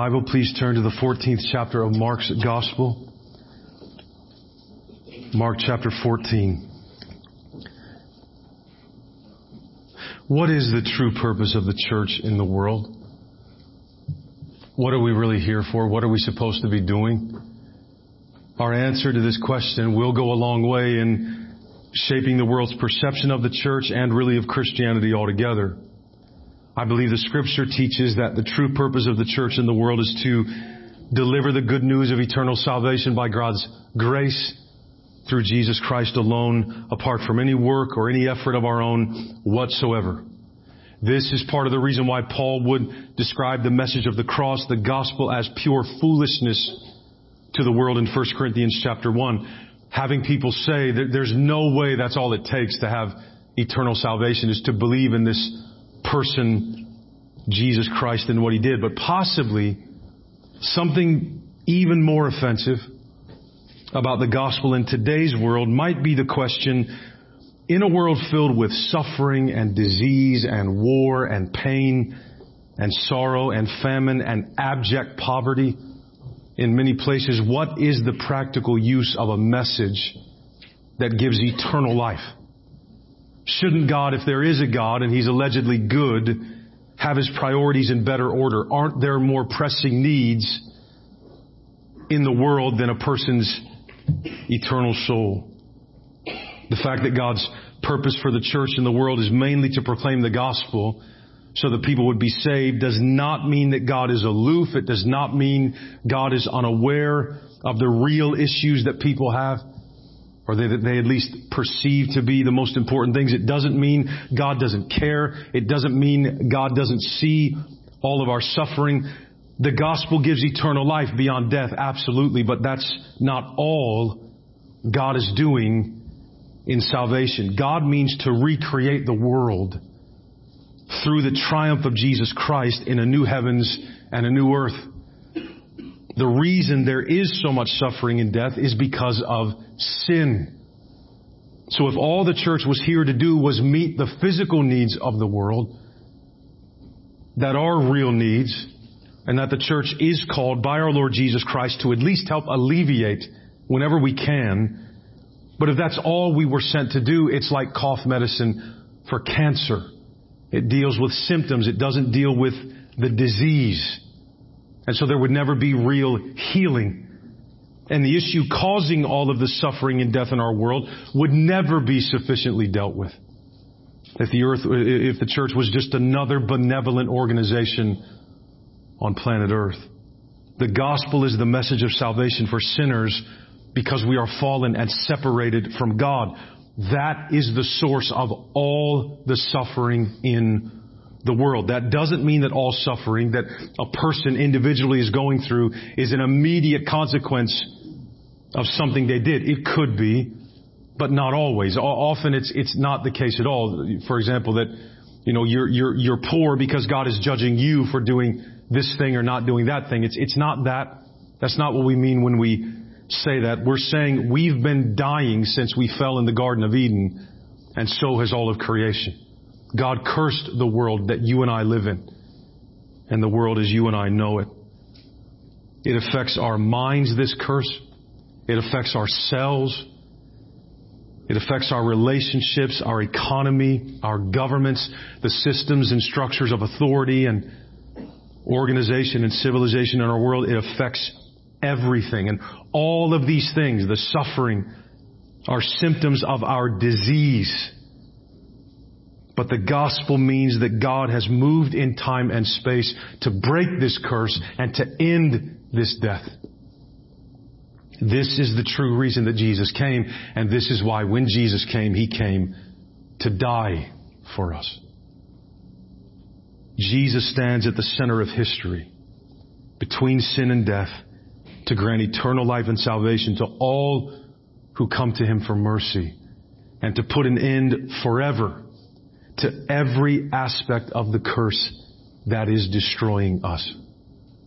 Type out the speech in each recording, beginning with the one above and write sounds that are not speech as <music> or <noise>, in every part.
Bible, please turn to the 14th chapter of Mark's Gospel. Mark chapter 14. What is the true purpose of the church in the world? What are we really here for? What are we supposed to be doing? Our answer to this question will go a long way in shaping the world's perception of the church and really of Christianity altogether. I believe the scripture teaches that the true purpose of the church in the world is to deliver the good news of eternal salvation by God's grace through Jesus Christ alone, apart from any work or any effort of our own whatsoever. This is part of the reason why Paul would describe the message of the cross, the gospel, as pure foolishness to the world in 1 Corinthians chapter 1. Having people say that there's no way that's all it takes to have eternal salvation is to believe in this person, Jesus Christ, and what he did. But possibly something even more offensive about the gospel in today's world might be the question, in a world filled with suffering and disease and war and pain and sorrow and famine and abject poverty in many places, what is the practical use of a message that gives eternal life? Shouldn't God, if there is a God and He's allegedly good, have His priorities in better order? Aren't there more pressing needs in the world than a person's eternal soul? The fact that God's purpose for the church in the world is mainly to proclaim the gospel so that people would be saved does not mean that God is aloof. It does not mean God is unaware of the real issues that people have or they, they at least perceive to be the most important things. It doesn't mean God doesn't care. It doesn't mean God doesn't see all of our suffering. The gospel gives eternal life beyond death, absolutely, but that's not all God is doing in salvation. God means to recreate the world through the triumph of Jesus Christ in a new heavens and a new earth. The reason there is so much suffering and death is because of sin. So if all the church was here to do was meet the physical needs of the world, that are real needs, and that the church is called by our Lord Jesus Christ to at least help alleviate whenever we can. But if that's all we were sent to do, it's like cough medicine for cancer. It deals with symptoms. It doesn't deal with the disease. And so there would never be real healing. And the issue causing all of the suffering and death in our world would never be sufficiently dealt with. If the earth, if the church was just another benevolent organization on planet earth. The gospel is the message of salvation for sinners because we are fallen and separated from God. That is the source of all the suffering in the world. That doesn't mean that all suffering that a person individually is going through is an immediate consequence of something they did. It could be, but not always. Often it's, it's not the case at all. For example, that, you know, you're, you're, you're poor because God is judging you for doing this thing or not doing that thing. It's, it's not that. That's not what we mean when we say that. We're saying we've been dying since we fell in the Garden of Eden, and so has all of creation. God cursed the world that you and I live in, and the world as you and I know it. It affects our minds, this curse. It affects our cells. It affects our relationships, our economy, our governments, the systems and structures of authority and organization and civilization in our world. It affects everything. And all of these things, the suffering, are symptoms of our disease. But the gospel means that God has moved in time and space to break this curse and to end this death. This is the true reason that Jesus came, and this is why when Jesus came, He came to die for us. Jesus stands at the center of history between sin and death to grant eternal life and salvation to all who come to Him for mercy and to put an end forever to every aspect of the curse that is destroying us.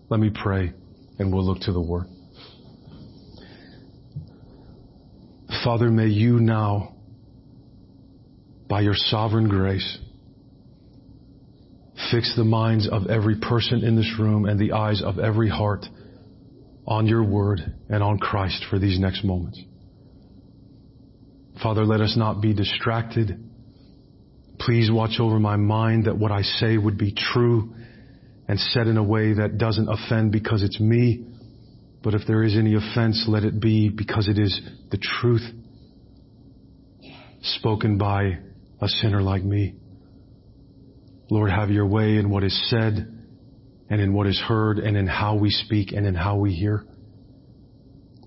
Let me pray and we'll look to the Word. Father, may you now, by your sovereign grace, fix the minds of every person in this room and the eyes of every heart on your word and on Christ for these next moments. Father, let us not be distracted. Please watch over my mind that what I say would be true and said in a way that doesn't offend because it's me. But if there is any offense, let it be because it is the truth spoken by a sinner like me. Lord, have your way in what is said and in what is heard and in how we speak and in how we hear.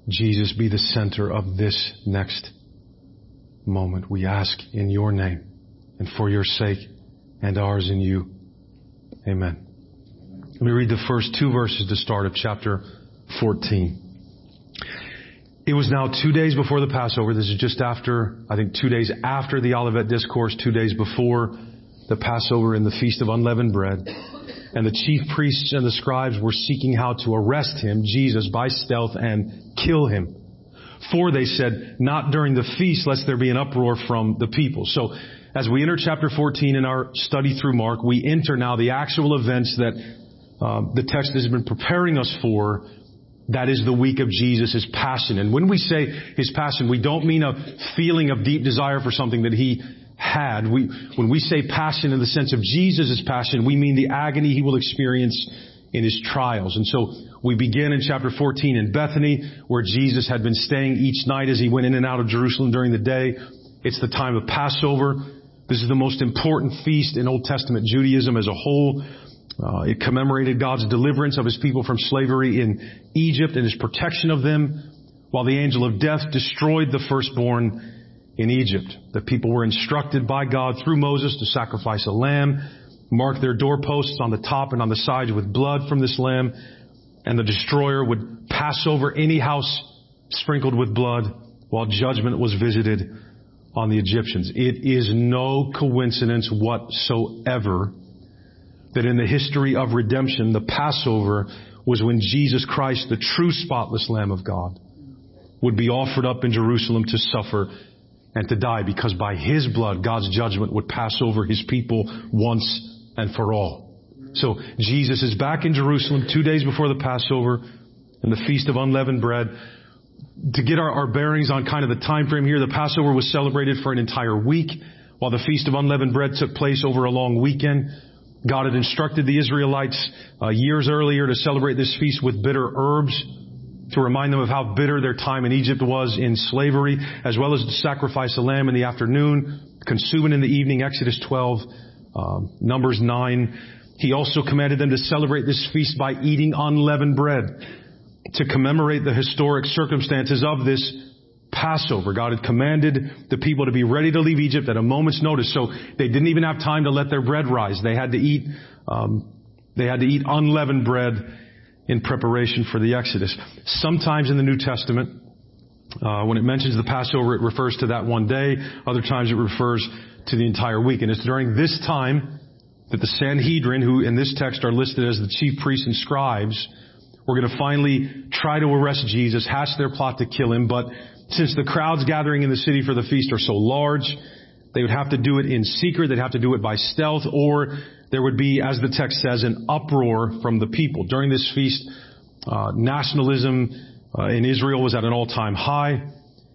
Jesus, be the center of this next moment. We ask in your name and for your sake and ours in you. Amen. Let me read the first two verses to start of chapter 14. It was now two days before the Passover. This is just after, I think two days after the Olivet Discourse, two days before the Passover and the Feast of Unleavened Bread. And the chief priests and the scribes were seeking how to arrest him, Jesus, by stealth and kill him. For they said, not during the feast, lest there be an uproar from the people. So, as we enter chapter 14 in our study through Mark, we enter now the actual events that uh, the text has been preparing us for. That is the week of Jesus' passion. And when we say his passion, we don't mean a feeling of deep desire for something that he had. We, when we say passion in the sense of Jesus' passion, we mean the agony he will experience in his trials. And so we begin in chapter 14 in Bethany, where Jesus had been staying each night as he went in and out of Jerusalem during the day. It's the time of Passover. This is the most important feast in Old Testament Judaism as a whole. Uh, it commemorated God's deliverance of his people from slavery in Egypt and his protection of them, while the angel of death destroyed the firstborn in Egypt. The people were instructed by God through Moses to sacrifice a lamb, mark their doorposts on the top and on the sides with blood from this lamb, and the destroyer would pass over any house sprinkled with blood while judgment was visited on the Egyptians. It is no coincidence whatsoever that in the history of redemption, the Passover was when Jesus Christ, the true spotless Lamb of God, would be offered up in Jerusalem to suffer and to die because by His blood, God's judgment would pass over His people once and for all. So Jesus is back in Jerusalem two days before the Passover and the Feast of Unleavened Bread. To get our, our bearings on kind of the time frame here, the Passover was celebrated for an entire week, while the Feast of Unleavened Bread took place over a long weekend. God had instructed the Israelites uh, years earlier to celebrate this feast with bitter herbs to remind them of how bitter their time in Egypt was in slavery, as well as to sacrifice a lamb in the afternoon, consume it in the evening, Exodus 12, um, Numbers 9. He also commanded them to celebrate this feast by eating unleavened bread to commemorate the historic circumstances of this Passover. God had commanded the people to be ready to leave Egypt at a moment's notice, so they didn't even have time to let their bread rise. They had to eat, um, they had to eat unleavened bread in preparation for the Exodus. Sometimes in the New Testament, uh, when it mentions the Passover, it refers to that one day. Other times it refers to the entire week. And it's during this time that the Sanhedrin, who in this text are listed as the chief priests and scribes, were going to finally try to arrest Jesus, hatch their plot to kill him. But since the crowds gathering in the city for the feast are so large, they would have to do it in secret. They'd have to do it by stealth, or there would be, as the text says, an uproar from the people. During this feast, uh, nationalism uh, in Israel was at an all-time high,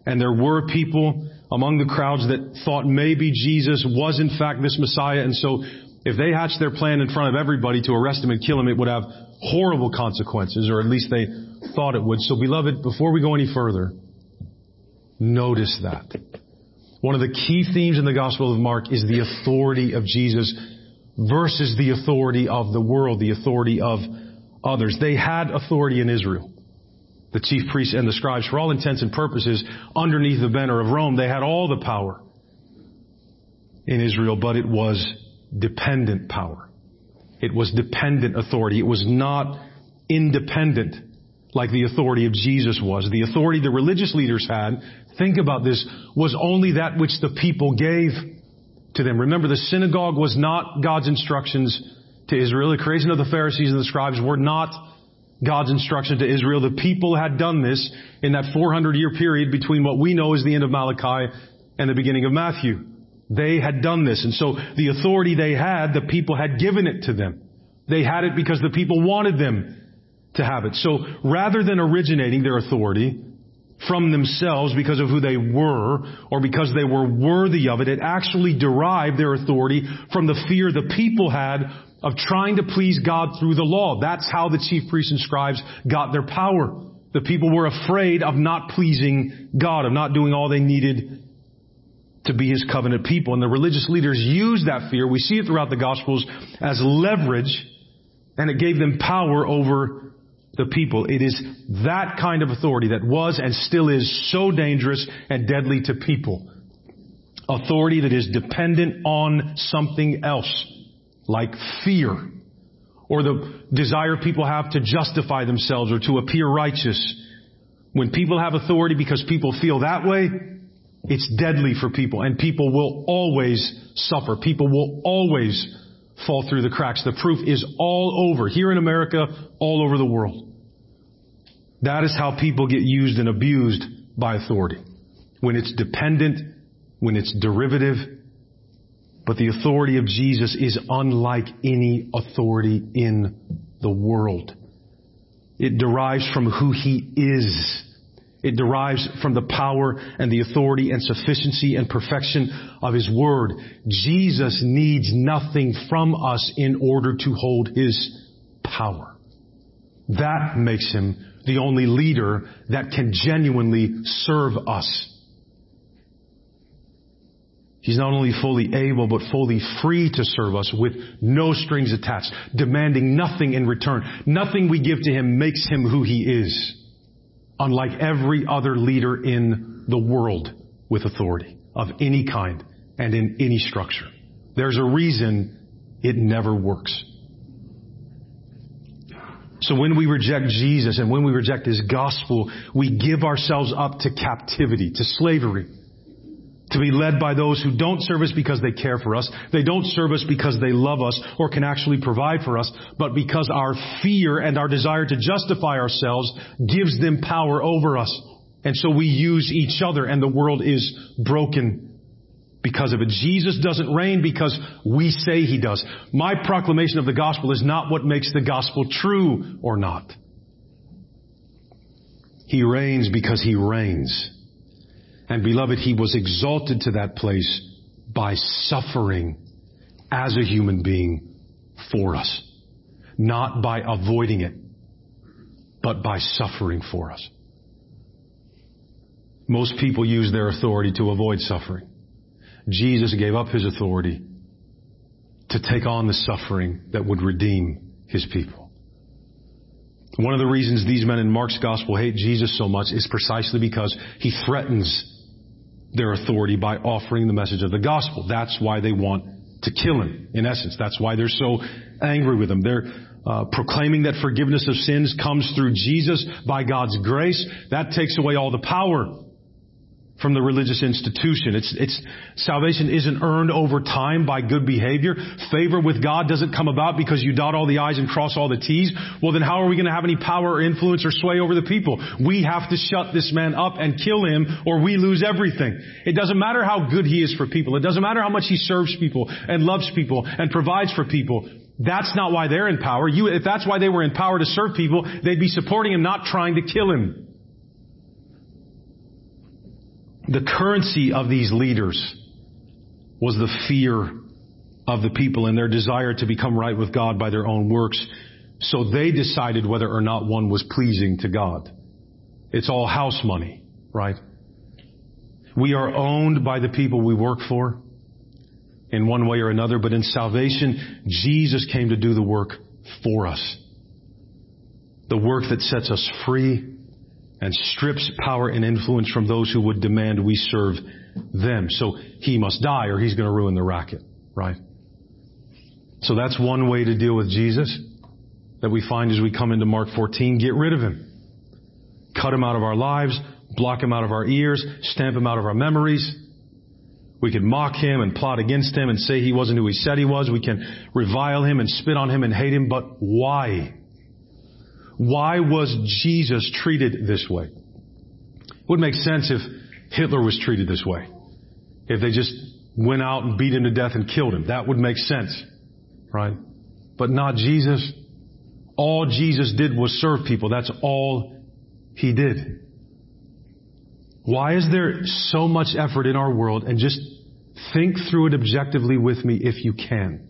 and there were people among the crowds that thought maybe Jesus was in fact this Messiah, and so if they hatched their plan in front of everybody to arrest him and kill him, it would have horrible consequences, or at least they thought it would. So beloved, before we go any further, notice that. One of the key themes in the Gospel of Mark is the authority of Jesus versus the authority of the world, the authority of others. They had authority in Israel. The chief priests and the scribes, for all intents and purposes, underneath the banner of Rome, they had all the power in Israel, but it was dependent power. It was dependent authority. It was not independent like the authority of Jesus was. The authority the religious leaders had, think about this, was only that which the people gave to them. Remember, the synagogue was not God's instructions to Israel. The creation of the Pharisees and the scribes were not God's instruction to Israel. The people had done this in that 400 year period between what we know as the end of Malachi and the beginning of Matthew. They had done this. And so the authority they had, the people had given it to them. They had it because the people wanted them to have it. So rather than originating their authority from themselves because of who they were or because they were worthy of it, it actually derived their authority from the fear the people had of trying to please God through the law. That's how the chief priests and scribes got their power. The people were afraid of not pleasing God, of not doing all they needed to be His covenant people. And the religious leaders used that fear, we see it throughout the Gospels, as leverage, and it gave them power over the people. It is that kind of authority that was and still is so dangerous and deadly to people. Authority that is dependent on something else, like fear, or the desire people have to justify themselves or to appear righteous. When people have authority because people feel that way, it's deadly for people and people will always suffer. People will always fall through the cracks. The proof is all over, here in America, all over the world. That is how people get used and abused by authority. When it's dependent, when it's derivative, but the authority of Jesus is unlike any authority in the world. It derives from who He is. It derives from the power and the authority and sufficiency and perfection of His Word. Jesus needs nothing from us in order to hold His power. That makes Him the only leader that can genuinely serve us. He's not only fully able, but fully free to serve us with no strings attached, demanding nothing in return. Nothing we give to Him makes Him who He is, unlike every other leader in the world with authority of any kind and in any structure. There's a reason it never works. So when we reject Jesus and when we reject His gospel, we give ourselves up to captivity, to slavery to be led by those who don't serve us because they care for us. They don't serve us because they love us or can actually provide for us, but because our fear and our desire to justify ourselves gives them power over us. And so we use each other and the world is broken because of it. Jesus doesn't reign because we say he does. My proclamation of the gospel is not what makes the gospel true or not. He reigns because he reigns. And beloved, he was exalted to that place by suffering as a human being for us. Not by avoiding it, but by suffering for us. Most people use their authority to avoid suffering. Jesus gave up his authority to take on the suffering that would redeem his people. One of the reasons these men in Mark's gospel hate Jesus so much is precisely because he threatens their authority by offering the message of the gospel. That's why they want to kill him, in essence. That's why they're so angry with him. They're uh, proclaiming that forgiveness of sins comes through Jesus by God's grace. That takes away all the power from the religious institution. It's, it's, salvation isn't earned over time by good behavior. Favor with God doesn't come about because you dot all the I's and cross all the T's. Well then how are we going to have any power or influence or sway over the people? We have to shut this man up and kill him or we lose everything. It doesn't matter how good he is for people. It doesn't matter how much he serves people and loves people and provides for people. That's not why they're in power. You, if that's why they were in power to serve people, they'd be supporting him, not trying to kill him. The currency of these leaders was the fear of the people and their desire to become right with God by their own works. So they decided whether or not one was pleasing to God. It's all house money, right? We are owned by the people we work for in one way or another, but in salvation, Jesus came to do the work for us. The work that sets us free and strips power and influence from those who would demand we serve them. So he must die or he's going to ruin the racket, right? So that's one way to deal with Jesus that we find as we come into Mark 14. Get rid of him. Cut him out of our lives, block him out of our ears, stamp him out of our memories. We can mock him and plot against him and say he wasn't who he said he was. We can revile him and spit on him and hate him, but why? Why was Jesus treated this way? It would make sense if Hitler was treated this way. If they just went out and beat him to death and killed him. That would make sense. Right? But not Jesus. All Jesus did was serve people. That's all he did. Why is there so much effort in our world? And just think through it objectively with me if you can.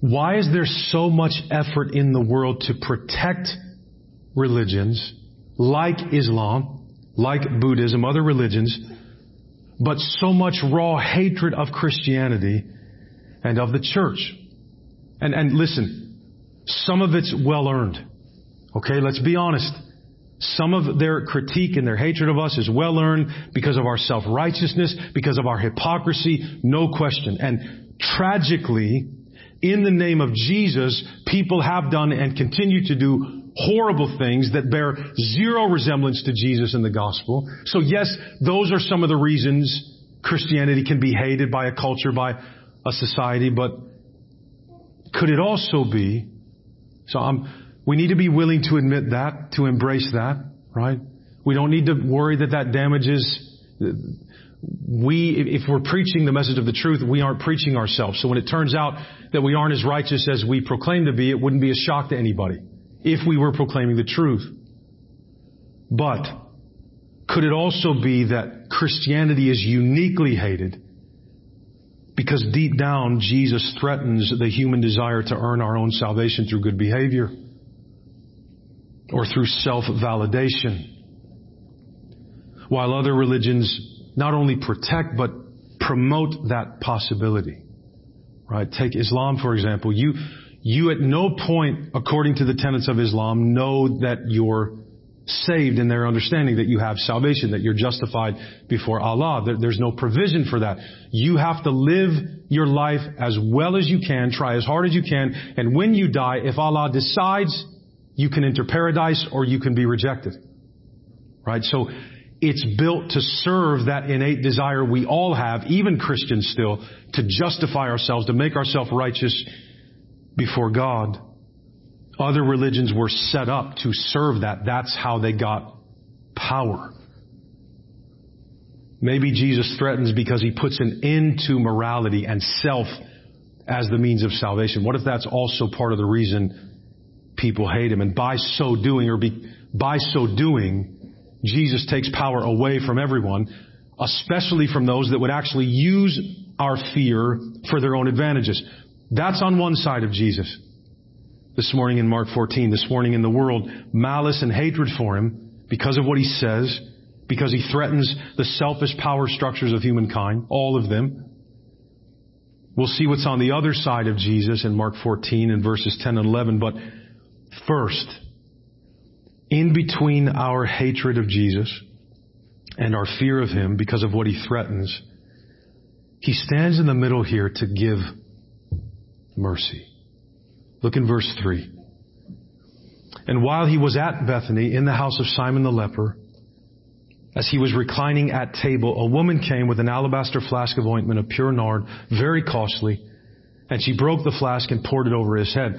Why is there so much effort in the world to protect religions like Islam, like Buddhism, other religions, but so much raw hatred of Christianity and of the church? And, and listen, some of it's well earned. Okay, let's be honest. Some of their critique and their hatred of us is well earned because of our self-righteousness, because of our hypocrisy, no question. And tragically, in the name of Jesus, people have done and continue to do horrible things that bear zero resemblance to Jesus and the gospel. So yes, those are some of the reasons Christianity can be hated by a culture, by a society, but could it also be, so I'm, we need to be willing to admit that, to embrace that, right? We don't need to worry that that damages we, if we're preaching the message of the truth, we aren't preaching ourselves. So when it turns out that we aren't as righteous as we proclaim to be, it wouldn't be a shock to anybody if we were proclaiming the truth. But could it also be that Christianity is uniquely hated because deep down Jesus threatens the human desire to earn our own salvation through good behavior or through self-validation? While other religions not only protect, but promote that possibility. Right? Take Islam, for example. You, you at no point, according to the tenets of Islam, know that you're saved in their understanding that you have salvation, that you're justified before Allah. There, there's no provision for that. You have to live your life as well as you can, try as hard as you can, and when you die, if Allah decides, you can enter paradise or you can be rejected. Right? So it's built to serve that innate desire we all have, even Christians still, to justify ourselves, to make ourselves righteous before God. Other religions were set up to serve that. That's how they got power. Maybe Jesus threatens because he puts an end to morality and self as the means of salvation. What if that's also part of the reason people hate him? And by so doing, or be, by so doing, Jesus takes power away from everyone, especially from those that would actually use our fear for their own advantages. That's on one side of Jesus. This morning in Mark 14, this morning in the world, malice and hatred for him because of what he says, because he threatens the selfish power structures of humankind, all of them. We'll see what's on the other side of Jesus in Mark 14 and verses 10 and 11, but first, in between our hatred of Jesus and our fear of Him because of what He threatens, He stands in the middle here to give mercy. Look in verse 3. And while he was at Bethany in the house of Simon the leper, as he was reclining at table, a woman came with an alabaster flask of ointment of pure nard, very costly, and she broke the flask and poured it over his head.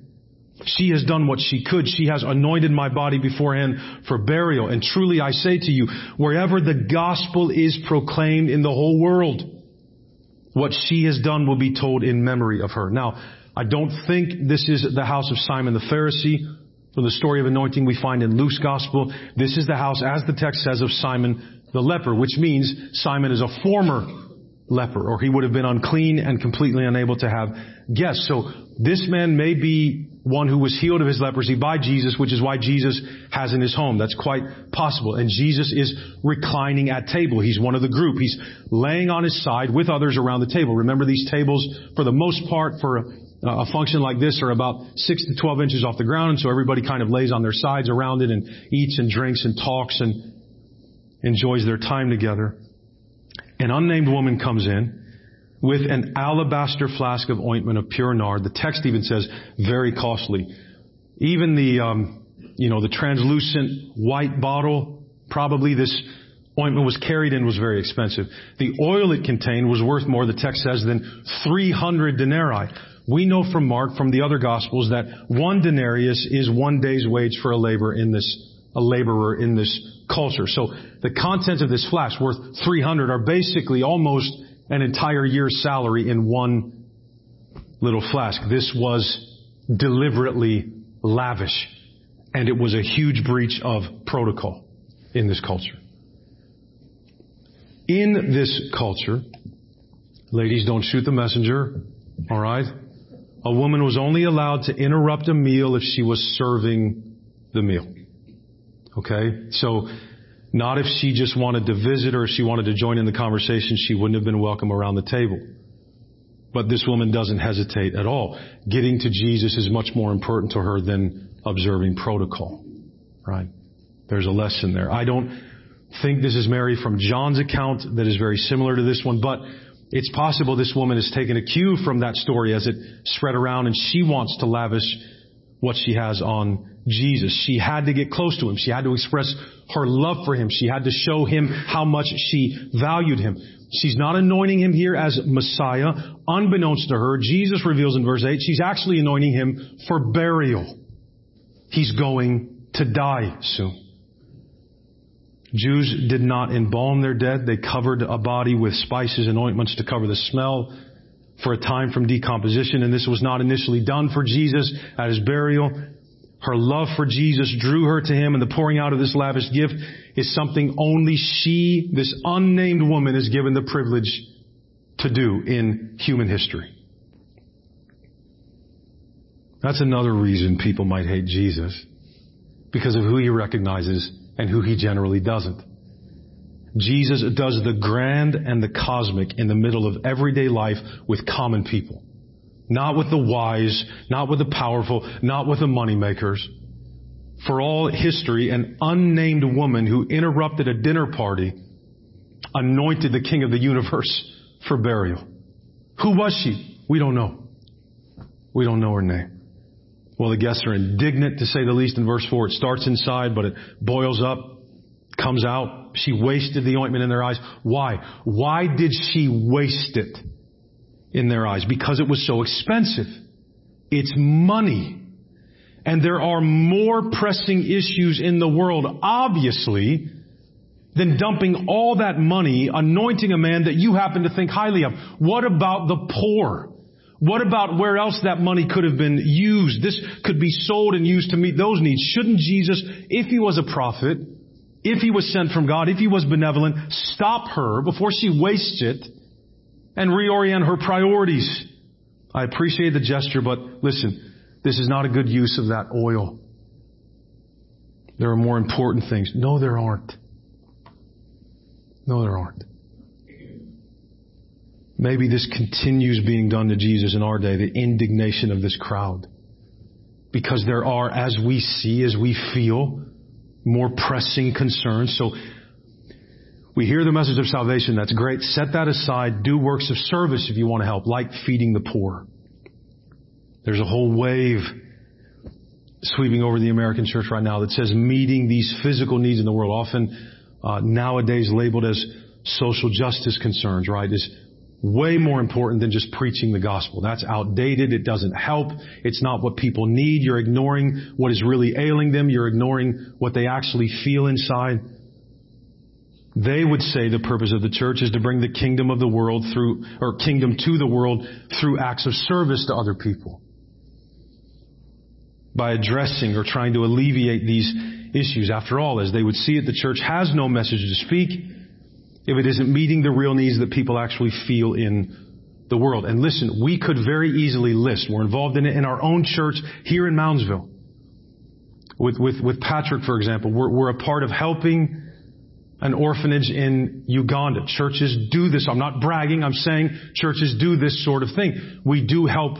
She has done what she could. She has anointed my body beforehand for burial. And truly I say to you, wherever the gospel is proclaimed in the whole world, what she has done will be told in memory of her. Now, I don't think this is the house of Simon the Pharisee. From the story of anointing we find in Luke's gospel, this is the house, as the text says, of Simon the leper, which means Simon is a former leper, or he would have been unclean and completely unable to have guests. So this man may be one who was healed of his leprosy by Jesus, which is why Jesus has in his home. That's quite possible. And Jesus is reclining at table. He's one of the group. He's laying on his side with others around the table. Remember these tables, for the most part, for a, a function like this are about 6 to 12 inches off the ground, and so everybody kind of lays on their sides around it and eats and drinks and talks and enjoys their time together. An unnamed woman comes in with an alabaster flask of ointment of pure nard. The text even says very costly. Even the, um, you know, the translucent white bottle, probably this ointment was carried in was very expensive. The oil it contained was worth more, the text says, than 300 denarii. We know from Mark, from the other gospels, that one denarius is one day's wage for a labor in this, a laborer in this culture. So the contents of this flask worth 300 are basically almost an entire year's salary in one little flask. This was deliberately lavish and it was a huge breach of protocol in this culture. In this culture, ladies don't shoot the messenger, alright? A woman was only allowed to interrupt a meal if she was serving the meal. Okay? So, not if she just wanted to visit or if she wanted to join in the conversation, she wouldn't have been welcome around the table. But this woman doesn't hesitate at all. Getting to Jesus is much more important to her than observing protocol. Right? There's a lesson there. I don't think this is Mary from John's account that is very similar to this one, but it's possible this woman has taken a cue from that story as it spread around and she wants to lavish what she has on Jesus. She had to get close to him. She had to express her love for him. She had to show him how much she valued him. She's not anointing him here as Messiah. Unbeknownst to her, Jesus reveals in verse 8, she's actually anointing him for burial. He's going to die soon. Jews did not embalm their dead. They covered a body with spices and ointments to cover the smell for a time from decomposition. And this was not initially done for Jesus at his burial. Her love for Jesus drew her to him and the pouring out of this lavish gift is something only she, this unnamed woman, is given the privilege to do in human history. That's another reason people might hate Jesus. Because of who he recognizes and who he generally doesn't. Jesus does the grand and the cosmic in the middle of everyday life with common people. Not with the wise, not with the powerful, not with the moneymakers. For all history, an unnamed woman who interrupted a dinner party anointed the king of the universe for burial. Who was she? We don't know. We don't know her name. Well, the guests are indignant to say the least in verse 4. It starts inside, but it boils up, comes out. She wasted the ointment in their eyes. Why? Why did she waste it? in their eyes because it was so expensive. It's money. And there are more pressing issues in the world, obviously, than dumping all that money, anointing a man that you happen to think highly of. What about the poor? What about where else that money could have been used? This could be sold and used to meet those needs. Shouldn't Jesus, if he was a prophet, if he was sent from God, if he was benevolent, stop her before she wastes it and reorient her priorities. I appreciate the gesture, but listen, this is not a good use of that oil. There are more important things. No, there aren't. No, there aren't. Maybe this continues being done to Jesus in our day, the indignation of this crowd. Because there are, as we see, as we feel, more pressing concerns. So we hear the message of salvation. That's great. Set that aside. Do works of service if you want to help, like feeding the poor. There's a whole wave sweeping over the American church right now that says meeting these physical needs in the world, often uh, nowadays labeled as social justice concerns, right, is way more important than just preaching the gospel. That's outdated. It doesn't help. It's not what people need. You're ignoring what is really ailing them. You're ignoring what they actually feel inside. They would say the purpose of the church is to bring the kingdom of the world through, or kingdom to the world through acts of service to other people. By addressing or trying to alleviate these issues. After all, as they would see it, the church has no message to speak if it isn't meeting the real needs that people actually feel in the world. And listen, we could very easily list, we're involved in it in our own church here in Moundsville. With, with, with Patrick, for example, we're, we're a part of helping an orphanage in Uganda. Churches do this. I'm not bragging. I'm saying churches do this sort of thing. We do help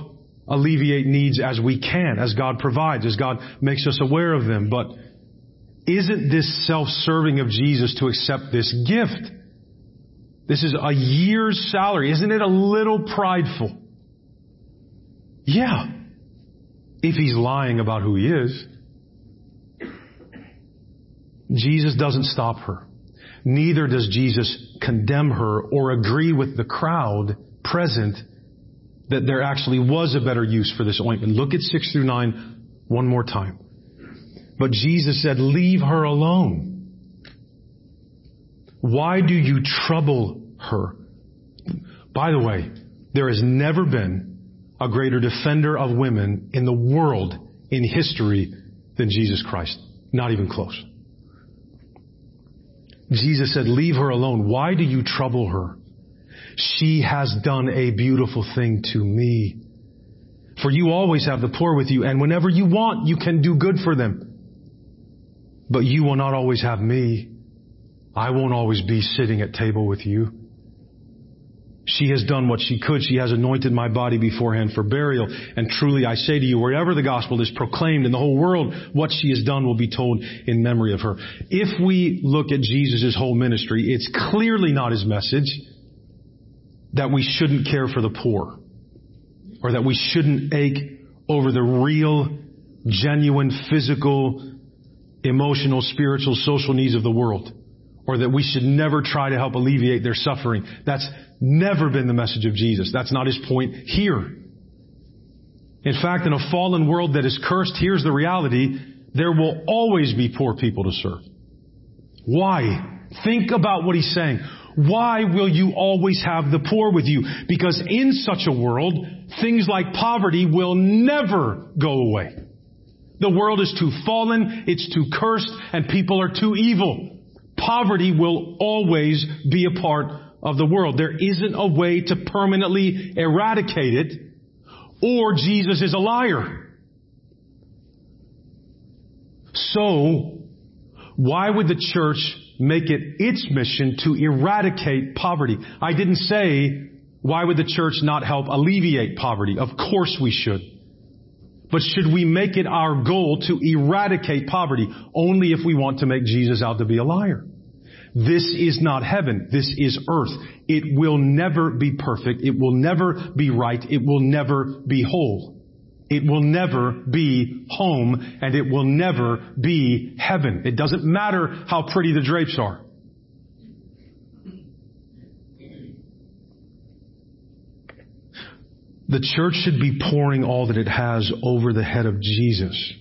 alleviate needs as we can, as God provides, as God makes us aware of them. But isn't this self-serving of Jesus to accept this gift? This is a year's salary. Isn't it a little prideful? Yeah. If he's lying about who he is. Jesus doesn't stop her. Neither does Jesus condemn her or agree with the crowd present that there actually was a better use for this ointment. Look at 6 through 9 one more time. But Jesus said, leave her alone. Why do you trouble her? By the way, there has never been a greater defender of women in the world in history than Jesus Christ. Not even close. Jesus said, leave her alone. Why do you trouble her? She has done a beautiful thing to me. For you always have the poor with you, and whenever you want, you can do good for them. But you will not always have me. I won't always be sitting at table with you. She has done what she could. She has anointed my body beforehand for burial. And truly I say to you, wherever the gospel is proclaimed in the whole world, what she has done will be told in memory of her. If we look at Jesus' whole ministry, it's clearly not his message that we shouldn't care for the poor or that we shouldn't ache over the real, genuine, physical, emotional, spiritual, social needs of the world or that we should never try to help alleviate their suffering. That's never been the message of Jesus. That's not his point here. In fact, in a fallen world that is cursed, here's the reality. There will always be poor people to serve. Why? Think about what he's saying. Why will you always have the poor with you? Because in such a world, things like poverty will never go away. The world is too fallen, it's too cursed, and people are too evil. Poverty will always be a part of the world. There isn't a way to permanently eradicate it, or Jesus is a liar. So, why would the church make it its mission to eradicate poverty? I didn't say, why would the church not help alleviate poverty? Of course we should. But should we make it our goal to eradicate poverty only if we want to make Jesus out to be a liar? This is not heaven. This is earth. It will never be perfect. It will never be right. It will never be whole. It will never be home and it will never be heaven. It doesn't matter how pretty the drapes are. The church should be pouring all that it has over the head of Jesus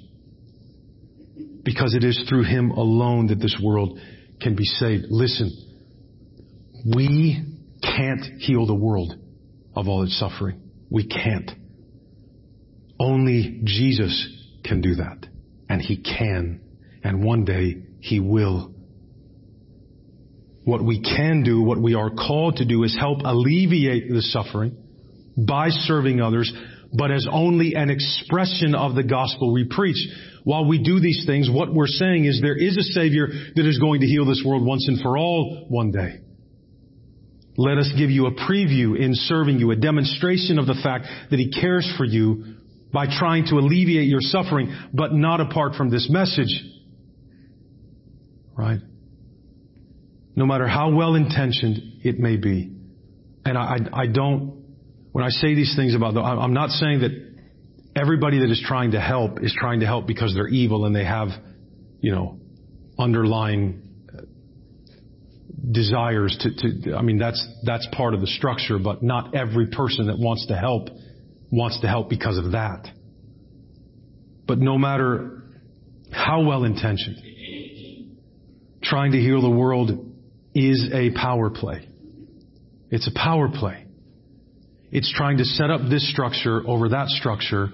because it is through Him alone that this world can be saved. Listen, we can't heal the world of all its suffering. We can't. Only Jesus can do that. And He can. And one day He will. What we can do, what we are called to do is help alleviate the suffering by serving others, but as only an expression of the gospel we preach. While we do these things, what we're saying is there is a Savior that is going to heal this world once and for all one day. Let us give you a preview in serving you, a demonstration of the fact that He cares for you by trying to alleviate your suffering, but not apart from this message. Right? No matter how well intentioned it may be. And I, I, I don't, when I say these things about the, I'm not saying that everybody that is trying to help is trying to help because they're evil and they have, you know, underlying uh, desires to, to, I mean, that's, that's part of the structure, but not every person that wants to help wants to help because of that. But no matter how well intentioned, trying to heal the world is a power play. It's a power play. It's trying to set up this structure over that structure.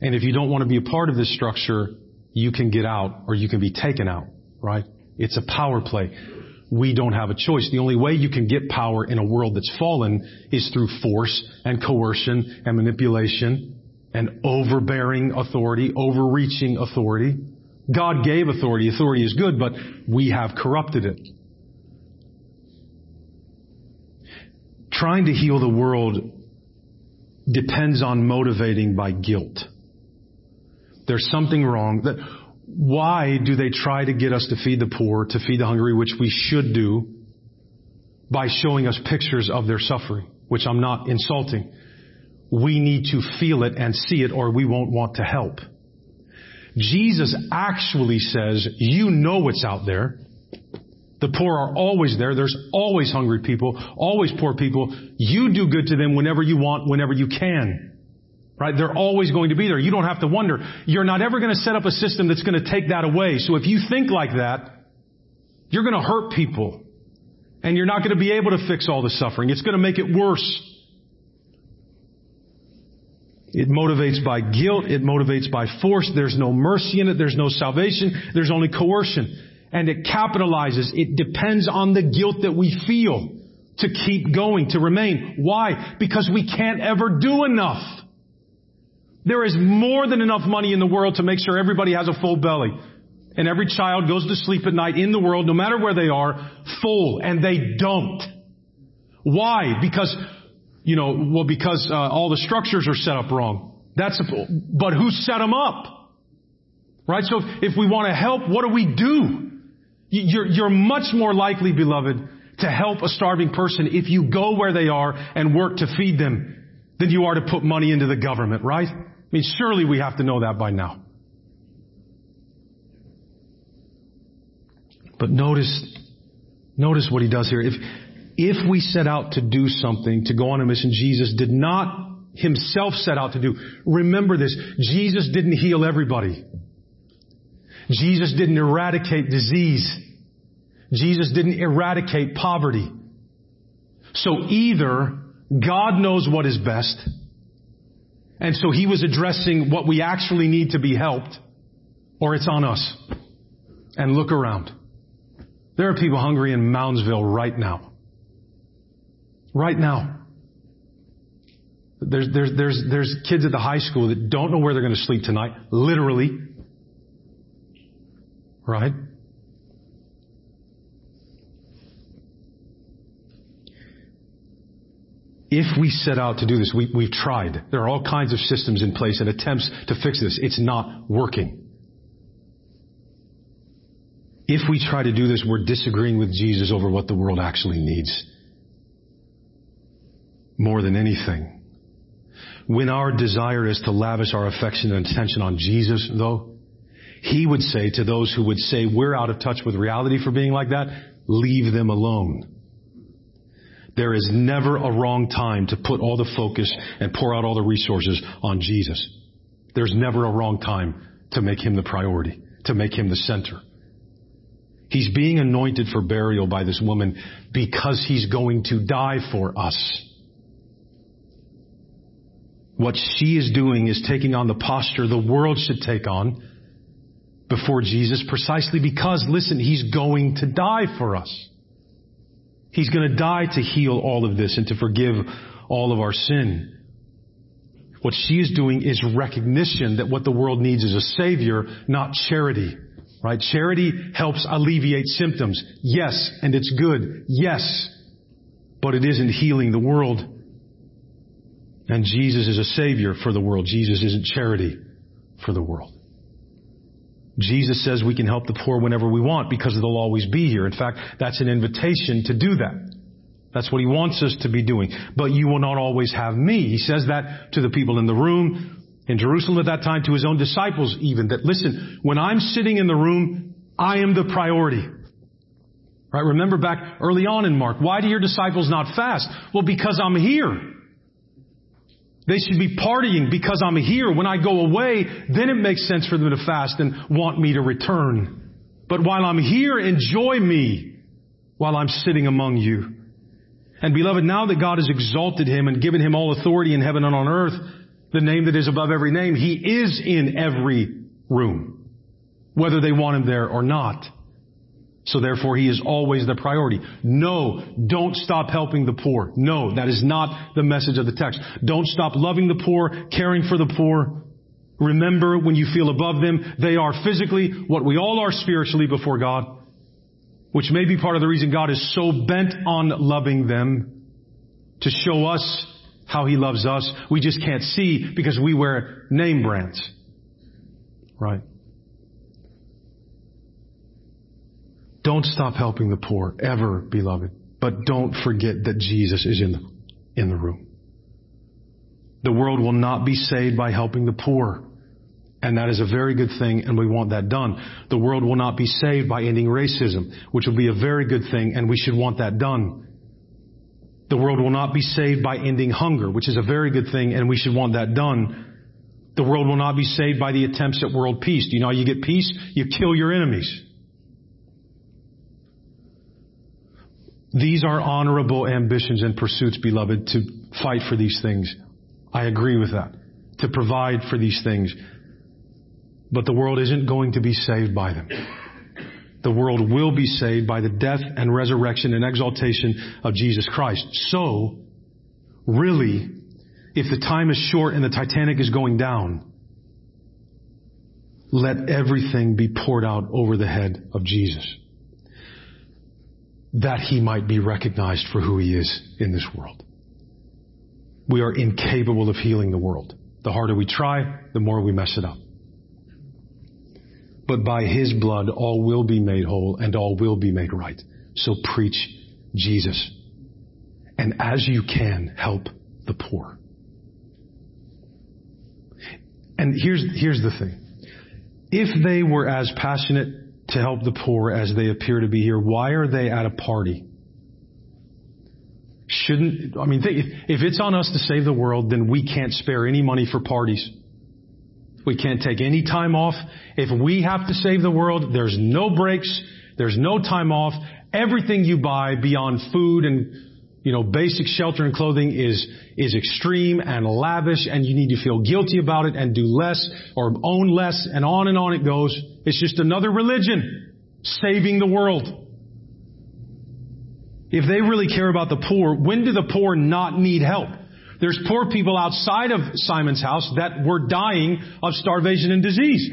And if you don't want to be a part of this structure, you can get out or you can be taken out, right? It's a power play. We don't have a choice. The only way you can get power in a world that's fallen is through force and coercion and manipulation and overbearing authority, overreaching authority. God gave authority. Authority is good, but we have corrupted it. Trying to heal the world depends on motivating by guilt. There's something wrong that why do they try to get us to feed the poor, to feed the hungry, which we should do? by showing us pictures of their suffering, which I'm not insulting. We need to feel it and see it or we won't want to help. Jesus actually says, you know what's out there. The poor are always there. There's always hungry people, always poor people. You do good to them whenever you want, whenever you can. Right? They're always going to be there. You don't have to wonder. You're not ever going to set up a system that's going to take that away. So if you think like that, you're going to hurt people. And you're not going to be able to fix all the suffering. It's going to make it worse. It motivates by guilt. It motivates by force. There's no mercy in it. There's no salvation. There's only coercion. And it capitalizes. It depends on the guilt that we feel to keep going, to remain. Why? Because we can't ever do enough. There is more than enough money in the world to make sure everybody has a full belly. And every child goes to sleep at night in the world, no matter where they are, full. And they don't. Why? Because you know, well, because uh, all the structures are set up wrong. That's, a, but who set them up? Right? So if, if we want to help, what do we do? You're, you're much more likely, beloved, to help a starving person if you go where they are and work to feed them than you are to put money into the government, right? I mean, surely we have to know that by now. But notice, notice what he does here. If, if we set out to do something, to go on a mission, Jesus did not himself set out to do. Remember this. Jesus didn't heal everybody. Jesus didn't eradicate disease. Jesus didn't eradicate poverty. So either God knows what is best, and so he was addressing what we actually need to be helped, or it's on us. And look around. There are people hungry in Moundsville right now. Right now. There's, there's, there's, there's kids at the high school that don't know where they're going to sleep tonight, literally. Right? If we set out to do this, we, we've tried. There are all kinds of systems in place and attempts to fix this. It's not working. If we try to do this, we're disagreeing with Jesus over what the world actually needs more than anything. When our desire is to lavish our affection and attention on Jesus, though, he would say to those who would say we're out of touch with reality for being like that, leave them alone. There is never a wrong time to put all the focus and pour out all the resources on Jesus. There's never a wrong time to make him the priority, to make him the center. He's being anointed for burial by this woman because he's going to die for us. What she is doing is taking on the posture the world should take on before Jesus precisely because, listen, He's going to die for us. He's going to die to heal all of this and to forgive all of our sin. What she is doing is recognition that what the world needs is a savior, not charity. Right? Charity helps alleviate symptoms. Yes, and it's good. Yes. But it isn't healing the world. And Jesus is a savior for the world. Jesus isn't charity for the world. Jesus says we can help the poor whenever we want because they'll always be here. In fact, that's an invitation to do that. That's what he wants us to be doing. But you will not always have me. He says that to the people in the room in Jerusalem at that time, to his own disciples even, that listen, when I'm sitting in the room, I am the priority. Right? Remember back early on in Mark, why do your disciples not fast? Well, because I'm here. They should be partying because I'm here. When I go away, then it makes sense for them to fast and want me to return. But while I'm here, enjoy me while I'm sitting among you. And beloved, now that God has exalted him and given him all authority in heaven and on earth, the name that is above every name, he is in every room, whether they want him there or not. So therefore he is always the priority. No, don't stop helping the poor. No, that is not the message of the text. Don't stop loving the poor, caring for the poor. Remember when you feel above them, they are physically what we all are spiritually before God, which may be part of the reason God is so bent on loving them to show us how he loves us. We just can't see because we wear name brands. Right? Don't stop helping the poor, ever, beloved. But don't forget that Jesus is in the, in the room. The world will not be saved by helping the poor. And that is a very good thing, and we want that done. The world will not be saved by ending racism, which will be a very good thing, and we should want that done. The world will not be saved by ending hunger, which is a very good thing, and we should want that done. The world will not be saved by the attempts at world peace. Do you know how you get peace? You kill your enemies. These are honorable ambitions and pursuits, beloved, to fight for these things. I agree with that. To provide for these things. But the world isn't going to be saved by them. The world will be saved by the death and resurrection and exaltation of Jesus Christ. So, really, if the time is short and the Titanic is going down, let everything be poured out over the head of Jesus that he might be recognized for who he is in this world. We are incapable of healing the world. The harder we try, the more we mess it up. But by his blood, all will be made whole and all will be made right. So preach Jesus. And as you can, help the poor. And here's, here's the thing. If they were as passionate to help the poor as they appear to be here. Why are they at a party? Shouldn't, I mean, think, if it's on us to save the world, then we can't spare any money for parties. We can't take any time off. If we have to save the world, there's no breaks. There's no time off. Everything you buy beyond food and you know, basic shelter and clothing is, is extreme and lavish and you need to feel guilty about it and do less or own less and on and on it goes. It's just another religion saving the world. If they really care about the poor, when do the poor not need help? There's poor people outside of Simon's house that were dying of starvation and disease.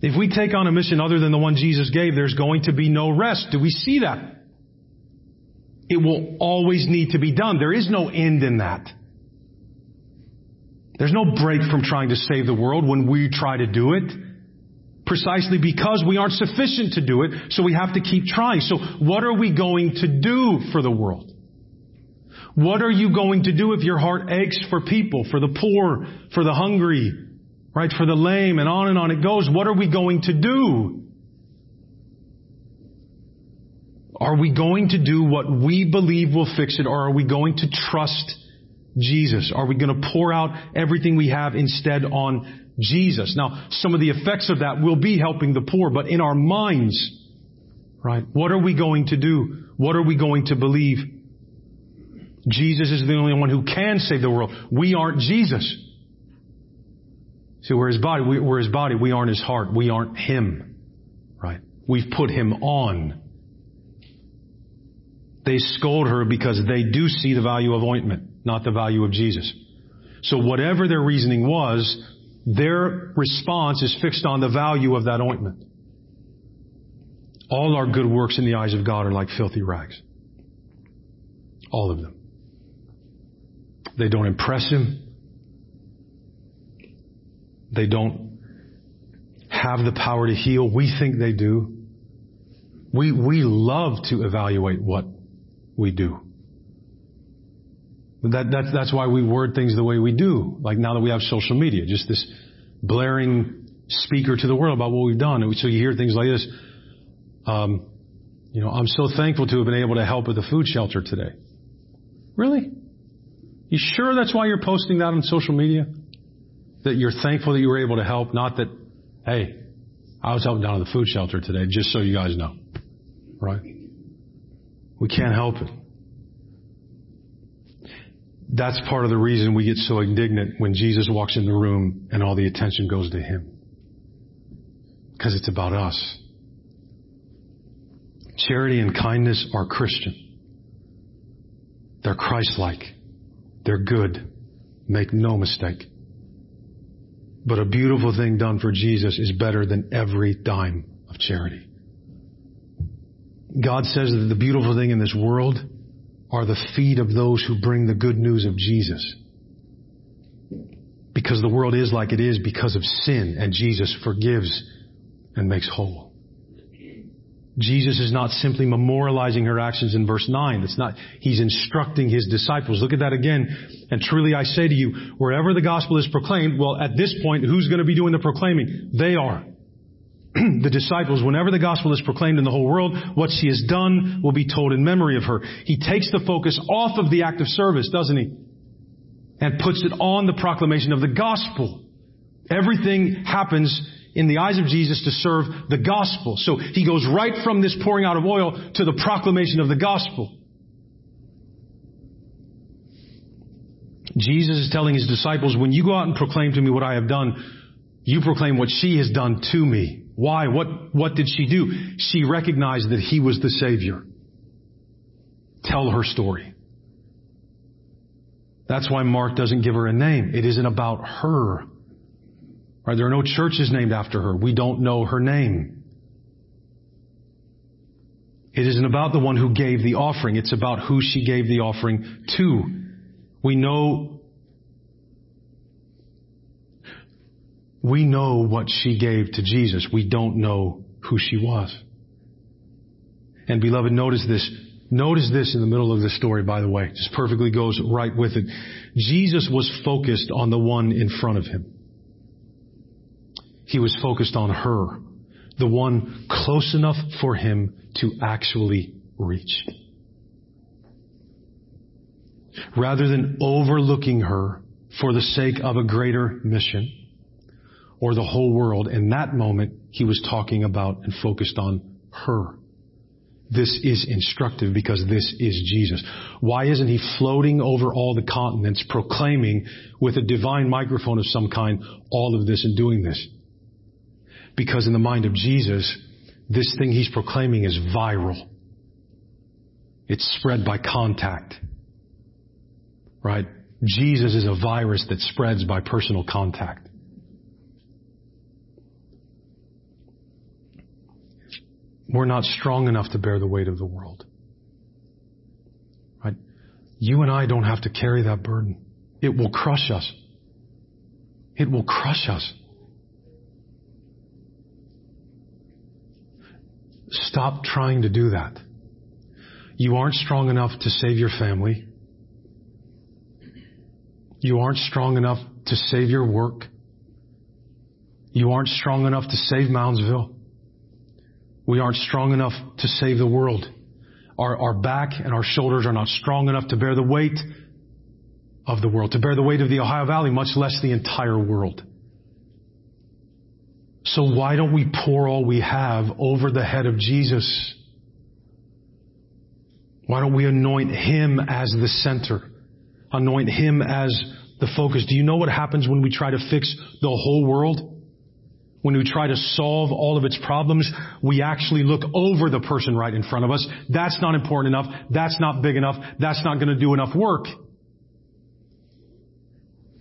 If we take on a mission other than the one Jesus gave, there's going to be no rest. Do we see that? It will always need to be done. There is no end in that. There's no break from trying to save the world when we try to do it. Precisely because we aren't sufficient to do it, so we have to keep trying. So what are we going to do for the world? What are you going to do if your heart aches for people, for the poor, for the hungry, right, for the lame, and on and on it goes? What are we going to do? Are we going to do what we believe will fix it or are we going to trust Jesus? Are we going to pour out everything we have instead on Jesus? Now, some of the effects of that will be helping the poor, but in our minds, right, what are we going to do? What are we going to believe? Jesus is the only one who can save the world. We aren't Jesus. See, we're his body. We're his body. We aren't his heart. We aren't him. Right? We've put him on. They scold her because they do see the value of ointment, not the value of Jesus. So whatever their reasoning was, their response is fixed on the value of that ointment. All our good works in the eyes of God are like filthy rags. All of them. They don't impress Him. They don't have the power to heal. We think they do. We, we love to evaluate what we do. That, that's, that's why we word things the way we do. Like now that we have social media, just this blaring speaker to the world about what we've done. And so you hear things like this. Um, you know, I'm so thankful to have been able to help with the food shelter today. Really? You sure that's why you're posting that on social media? That you're thankful that you were able to help, not that, hey, I was helping down at the food shelter today, just so you guys know. Right? We can't help it. That's part of the reason we get so indignant when Jesus walks in the room and all the attention goes to Him. Because it's about us. Charity and kindness are Christian. They're Christ-like. They're good. Make no mistake. But a beautiful thing done for Jesus is better than every dime of charity. God says that the beautiful thing in this world are the feet of those who bring the good news of Jesus. Because the world is like it is because of sin and Jesus forgives and makes whole. Jesus is not simply memorializing her actions in verse 9. It's not, he's instructing his disciples. Look at that again. And truly I say to you, wherever the gospel is proclaimed, well, at this point, who's going to be doing the proclaiming? They are. <clears throat> the disciples, whenever the gospel is proclaimed in the whole world, what she has done will be told in memory of her. He takes the focus off of the act of service, doesn't he? And puts it on the proclamation of the gospel. Everything happens in the eyes of Jesus to serve the gospel. So he goes right from this pouring out of oil to the proclamation of the gospel. Jesus is telling his disciples, when you go out and proclaim to me what I have done, you proclaim what she has done to me. Why? What, what did she do? She recognized that he was the Savior. Tell her story. That's why Mark doesn't give her a name. It isn't about her. Right? There are no churches named after her. We don't know her name. It isn't about the one who gave the offering. It's about who she gave the offering to. We know, we know what she gave to Jesus. We don't know who she was. And beloved, notice this. Notice this in the middle of the story, by the way. Just perfectly goes right with it. Jesus was focused on the one in front of him. He was focused on her, the one close enough for him to actually reach. Rather than overlooking her for the sake of a greater mission or the whole world, in that moment, he was talking about and focused on her. This is instructive because this is Jesus. Why isn't he floating over all the continents proclaiming with a divine microphone of some kind all of this and doing this? Because in the mind of Jesus, this thing he's proclaiming is viral. It's spread by contact. Right? Jesus is a virus that spreads by personal contact. We're not strong enough to bear the weight of the world. Right? You and I don't have to carry that burden. It will crush us. It will crush us. Stop trying to do that. You aren't strong enough to save your family. You aren't strong enough to save your work. You aren't strong enough to save Moundsville. We aren't strong enough to save the world. Our, our back and our shoulders are not strong enough to bear the weight of the world, to bear the weight of the Ohio Valley, much less the entire world. So why don't we pour all we have over the head of Jesus? Why don't we anoint Him as the center? Anoint Him as the focus. Do you know what happens when we try to fix the whole world? When we try to solve all of its problems, we actually look over the person right in front of us. That's not important enough. That's not big enough. That's not going to do enough work.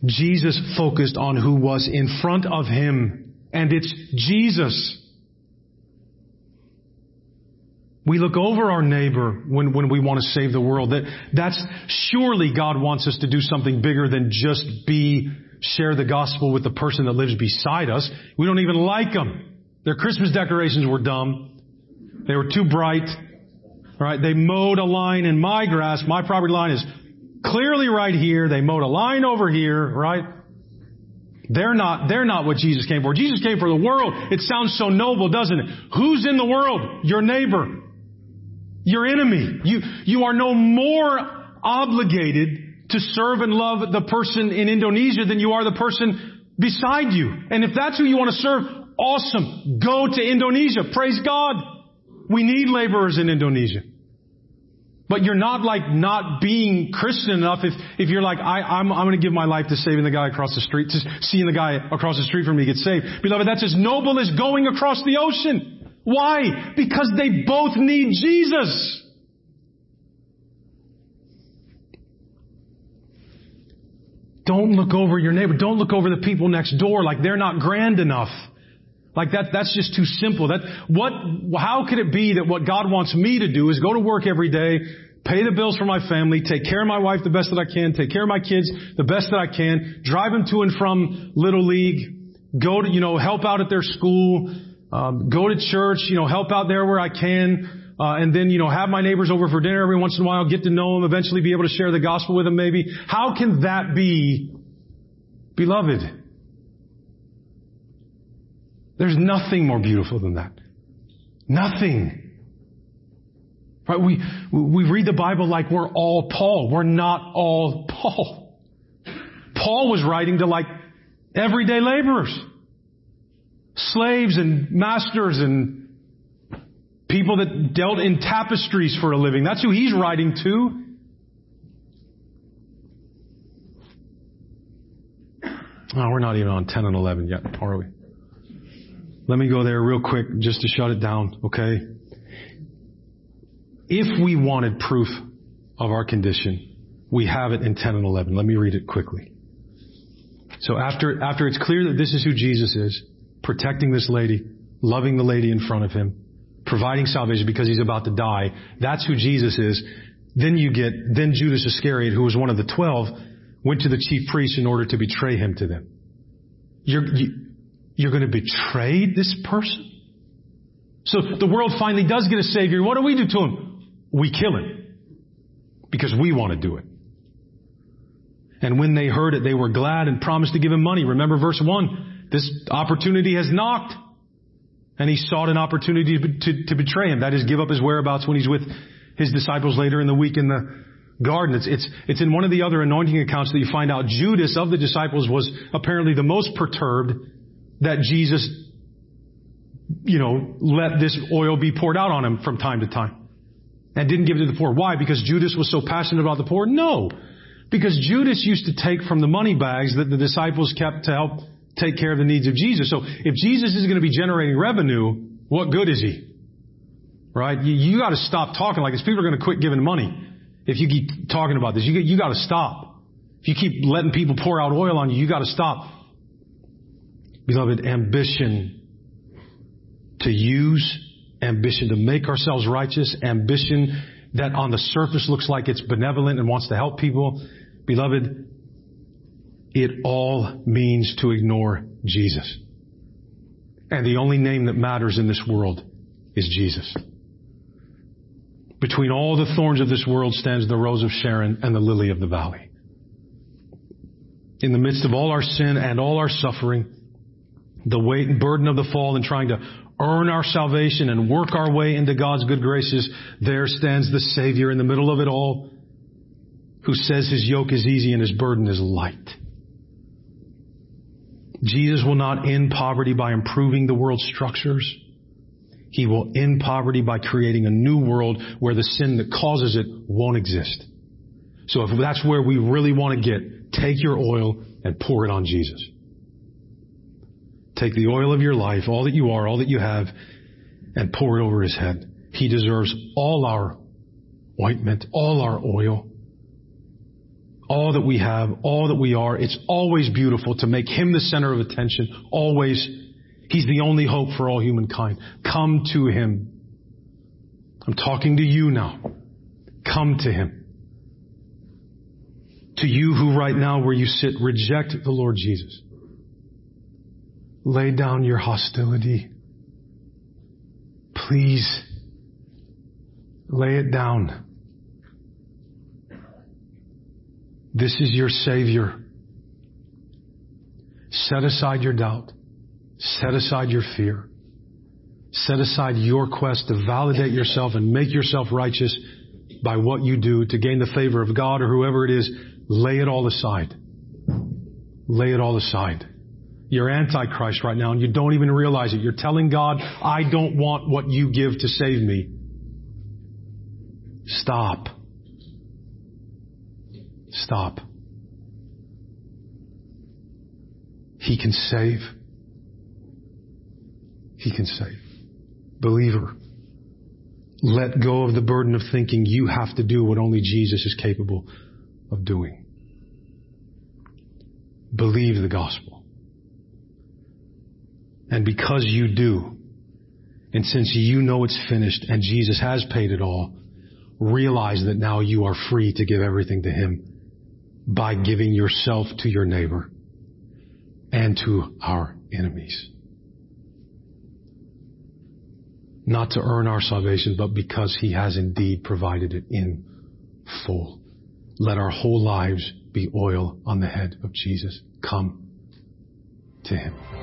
Jesus focused on who was in front of him and it's Jesus. We look over our neighbor when, when we want to save the world. That, that's surely God wants us to do something bigger than just be, share the gospel with the person that lives beside us. We don't even like them. Their Christmas decorations were dumb. They were too bright. Right? They mowed a line in my grass. My property line is clearly right here. They mowed a line over here, right? They're not, they're not what Jesus came for. Jesus came for the world. It sounds so noble, doesn't it? Who's in the world? Your neighbor. Your enemy. You, you are no more obligated to serve and love the person in Indonesia than you are the person beside you. And if that's who you want to serve, awesome. Go to Indonesia. Praise God. We need laborers in Indonesia. But you're not like not being Christian enough if, if you're like, I, I'm, I'm going to give my life to saving the guy across the street, to seeing the guy across the street from me get saved. Beloved, that's as noble as going across the ocean. Why? Because they both need Jesus. Don't look over your neighbor. Don't look over the people next door like they're not grand enough. Like that, that's just too simple. That, what, how could it be that what God wants me to do is go to work every day, pay the bills for my family, take care of my wife the best that I can, take care of my kids the best that I can, drive them to and from Little League, go to, you know, help out at their school, um, go to church, you know, help out there where I can, uh, and then, you know, have my neighbors over for dinner every once in a while, get to know them, eventually be able to share the gospel with them maybe. How can that be beloved? There's nothing more beautiful than that. Nothing. Right? We, we read the Bible like we're all Paul. We're not all Paul. Paul was writing to like everyday laborers. Slaves and masters and people that dealt in tapestries for a living. That's who he's writing to. Oh, we're not even on 10 and 11 yet, are we? Let me go there real quick just to shut it down, okay? If we wanted proof of our condition, we have it in 10 and 11. Let me read it quickly. So after, after it's clear that this is who Jesus is, protecting this lady, loving the lady in front of him, providing salvation because he's about to die, that's who Jesus is. Then you get, then Judas Iscariot, who was one of the twelve, went to the chief priests in order to betray him to them. You're, you, you're going to betray this person? So the world finally does get a savior. What do we do to him? we kill him because we want to do it. And when they heard it, they were glad and promised to give him money. Remember verse 1. This opportunity has knocked. And he sought an opportunity to, to, to, betray him. That is, give up his whereabouts when he's with his disciples later in the week in the garden. It's, it's, it's in one of the other anointing accounts that you find out Judas of the disciples was apparently the most perturbed that Jesus, you know, let this oil be poured out on him from time to time and didn't give it to the poor. Why? Because Judas was so passionate about the poor? No. Because Judas used to take from the money bags that the disciples kept to help take care of the needs of Jesus. So if Jesus is going to be generating revenue, what good is he? Right? You, you got to stop talking like this. People are going to quit giving money if you keep talking about this. You, you got to stop. If you keep letting people pour out oil on you, you got to stop. Beloved, ambition to use ambition to make ourselves righteous, ambition that on the surface looks like it's benevolent and wants to help people. Beloved, it all means to ignore Jesus. And the only name that matters in this world is Jesus. Between all the thorns of this world stands the rose of Sharon and the lily of the valley. In the midst of all our sin and all our suffering, the weight and burden of the fall and trying to earn our salvation and work our way into God's good graces, there stands the Savior in the middle of it all who says his yoke is easy and his burden is light. Jesus will not end poverty by improving the world's structures. He will end poverty by creating a new world where the sin that causes it won't exist. So if that's where we really want to get, take your oil and pour it on Jesus. Take the oil of your life, all that you are, all that you have, and pour it over his head. He deserves all our ointment, all our oil, all that we have, all that we are. It's always beautiful to make him the center of attention. Always. He's the only hope for all humankind. Come to him. I'm talking to you now. Come to him. To you who right now where you sit reject the Lord Jesus. Lay down your hostility. Please lay it down. This is your Savior. Set aside your doubt. Set aside your fear. Set aside your quest to validate yourself and make yourself righteous by what you do to gain the favor of God or whoever it is. Lay it all aside. Lay it all aside. You're antichrist right now and you don't even realize it. You're telling God, I don't want what you give to save me. Stop. Stop. He can save. He can save. Believer, let go of the burden of thinking you have to do what only Jesus is capable of doing. Believe the gospel. And because you do, and since you know it's finished and Jesus has paid it all, realize that now you are free to give everything to Him by giving yourself to your neighbor and to our enemies. not to earn our salvation, but because He has indeed provided it in full. Let our whole lives be oil on the head of Jesus. Come to Him.